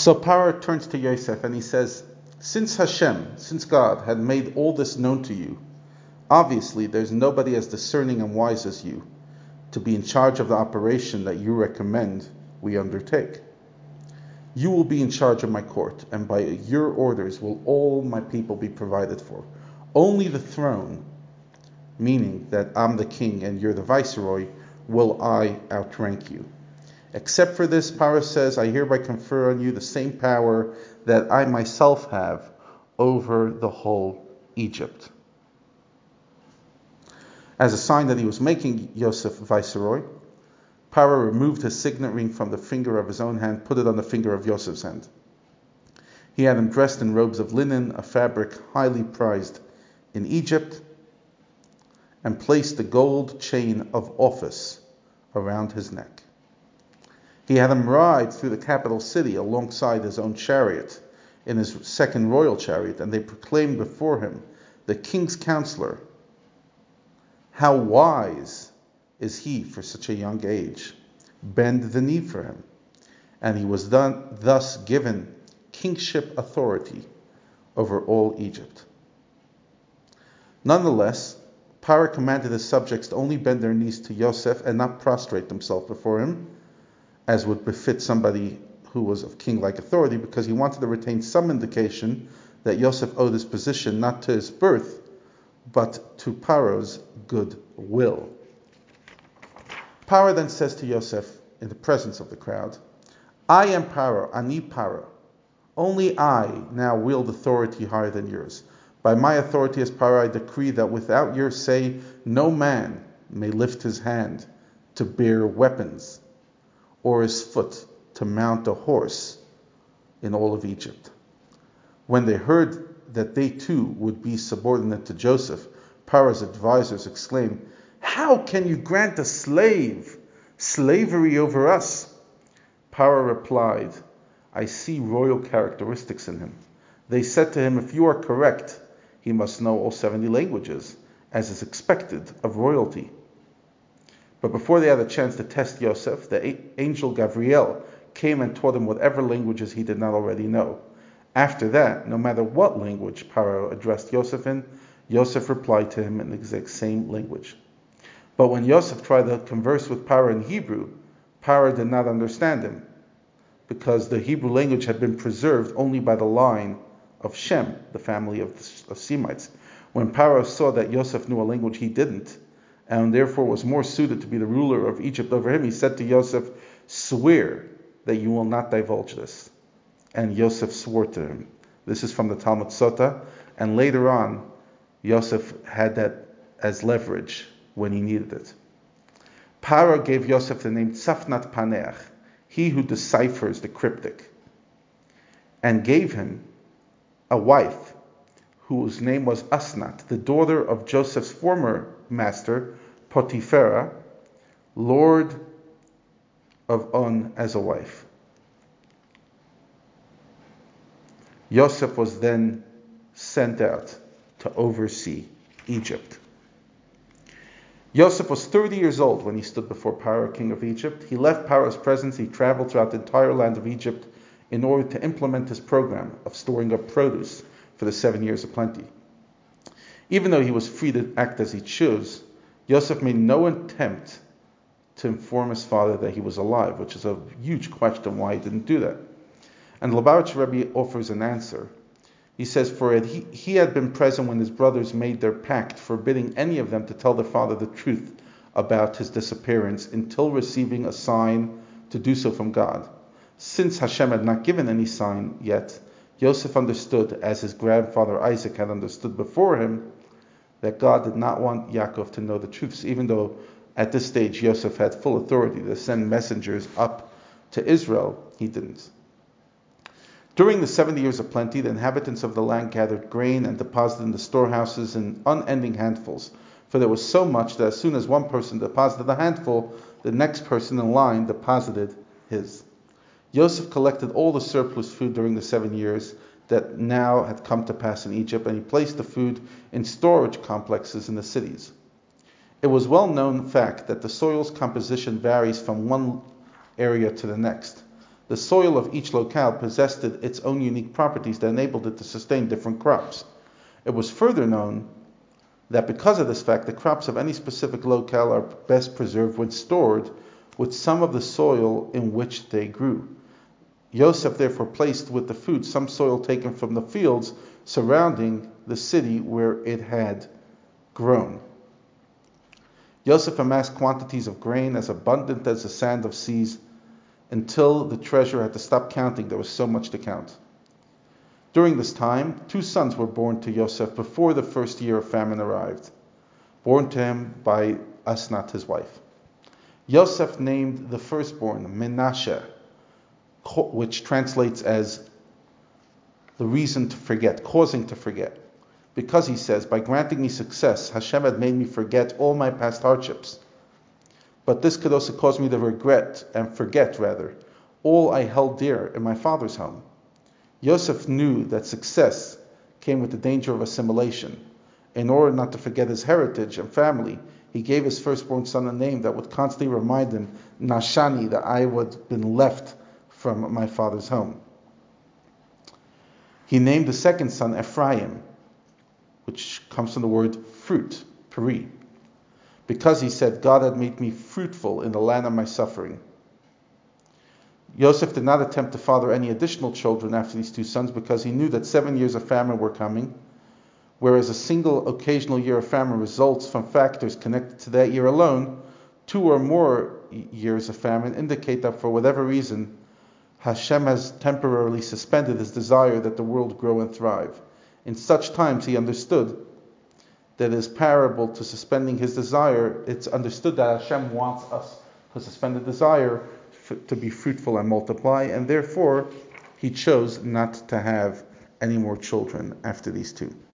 So Paro turns to Yosef and he says, Since Hashem, since God, had made all this known to you, obviously there's nobody as discerning and wise as you to be in charge of the operation that you recommend we undertake. You will be in charge of my court, and by your orders will all my people be provided for. Only the throne, meaning that I'm the king and you're the viceroy, will I outrank you. Except for this, Paro says, I hereby confer on you the same power that I myself have over the whole Egypt. As a sign that he was making Yosef viceroy, Paro removed his signet ring from the finger of his own hand, put it on the finger of Yosef's hand. He had him dressed in robes of linen, a fabric highly prized in Egypt, and placed the gold chain of office around his neck. He had him ride through the capital city alongside his own chariot, in his second royal chariot, and they proclaimed before him, the king's counselor, how wise is he for such a young age? Bend the knee for him. And he was done, thus given kingship authority over all Egypt. Nonetheless, Paro commanded his subjects to only bend their knees to Yosef and not prostrate themselves before him, as would befit somebody who was of king-like authority, because he wanted to retain some indication that Yosef owed his position not to his birth, but to Paro's good will. Paro then says to Yosef in the presence of the crowd, I am Paro, Ani Paro. Only I now wield authority higher than yours. By my authority as Paro, I decree that without your say, no man may lift his hand to bear weapons, or his foot to mount a horse in all of Egypt. When they heard that they too would be subordinate to Joseph, Paro's advisors exclaimed, How can you grant a slave slavery over us? Paro replied, I see royal characteristics in him. They said to him, If you are correct, he must know all 70 languages, as is expected of royalty. But before they had a chance to test Yosef, the angel Gabriel came and taught him whatever languages he did not already know. After that, no matter what language Paro addressed Yosef in, Yosef replied to him in the exact same language. But when Yosef tried to converse with Paro in Hebrew, Paro did not understand him, because the Hebrew language had been preserved only by the line of Shem, the family of, of Semites. When Paro saw that Yosef knew a language he didn't, and therefore was more suited to be the ruler of Egypt over him, he said to Yosef, Swear that you will not divulge this. And Yosef swore to him. This is from the Talmud Sota, and later on, Yosef had that as leverage when he needed it. Paro gave Yosef the name Tzafnat Paneach, he who deciphers the cryptic, and gave him a wife whose name was Asnat, the daughter of Joseph's former master, Potipharah, lord of On, as a wife. Yosef was then sent out to oversee Egypt. Yosef was 30 years old when he stood before Pharaoh, king of Egypt. He left Pharaoh's presence. He traveled throughout the entire land of Egypt in order to implement his program of storing up produce for the seven years of plenty. Even though he was free to act as he chose, Yosef made no attempt to inform his father that he was alive, which is a huge question why he didn't do that. And Lubavitch Rebbe offers an answer. He says, For it, he, he had been present when his brothers made their pact, forbidding any of them to tell their father the truth about his disappearance until receiving a sign to do so from God. Since Hashem had not given any sign yet, Joseph understood, as his grandfather Isaac had understood before him, that God did not want Yaakov to know the truths, even though at this stage Joseph had full authority to send messengers up to Israel, he didn't. During the 70 years of plenty, the inhabitants of the land gathered grain and deposited in the storehouses in unending handfuls. For there was so much that as soon as one person deposited a handful, the next person in line deposited his. Joseph collected all the surplus food during the seven years that now had come to pass in Egypt, and he placed the food in storage complexes in the cities. It was well known fact that the soil's composition varies from one area to the next. The soil of each locale possessed its own unique properties that enabled it to sustain different crops. It was further known that because of this fact, the crops of any specific locale are best preserved when stored with some of the soil in which they grew. Yosef therefore placed with the food some soil taken from the fields surrounding the city where it had grown. Yosef amassed quantities of grain as abundant as the sand of seas until the treasurer had to stop counting. There was so much to count. During this time, two sons were born to Yosef before the first year of famine arrived, born to him by Asnat, his wife. Yosef named the firstborn Menashe, which translates as the reason to forget, causing to forget. Because he says, by granting me success, Hashem had made me forget all my past hardships. But this could also cause me to regret and forget, rather, all I held dear in my father's home. Yosef knew that success came with the danger of assimilation. In order not to forget his heritage and family, he gave his firstborn son a name that would constantly remind him, Nashani, that I would have been left from my father's home. He named the second son Ephraim, which comes from the word fruit, peri, because he said, God had made me fruitful in the land of my suffering. Yosef did not attempt to father any additional children after these two sons because he knew that seven years of famine were coming, whereas a single occasional year of famine results from factors connected to that year alone. Two or more years of famine indicate that for whatever reason, Hashem has temporarily suspended his desire that the world grow and thrive. In such times, he understood that it is parable to suspending his desire. It's understood that Hashem wants us to suspend the desire to be fruitful and multiply, and therefore he chose not to have any more children after these two.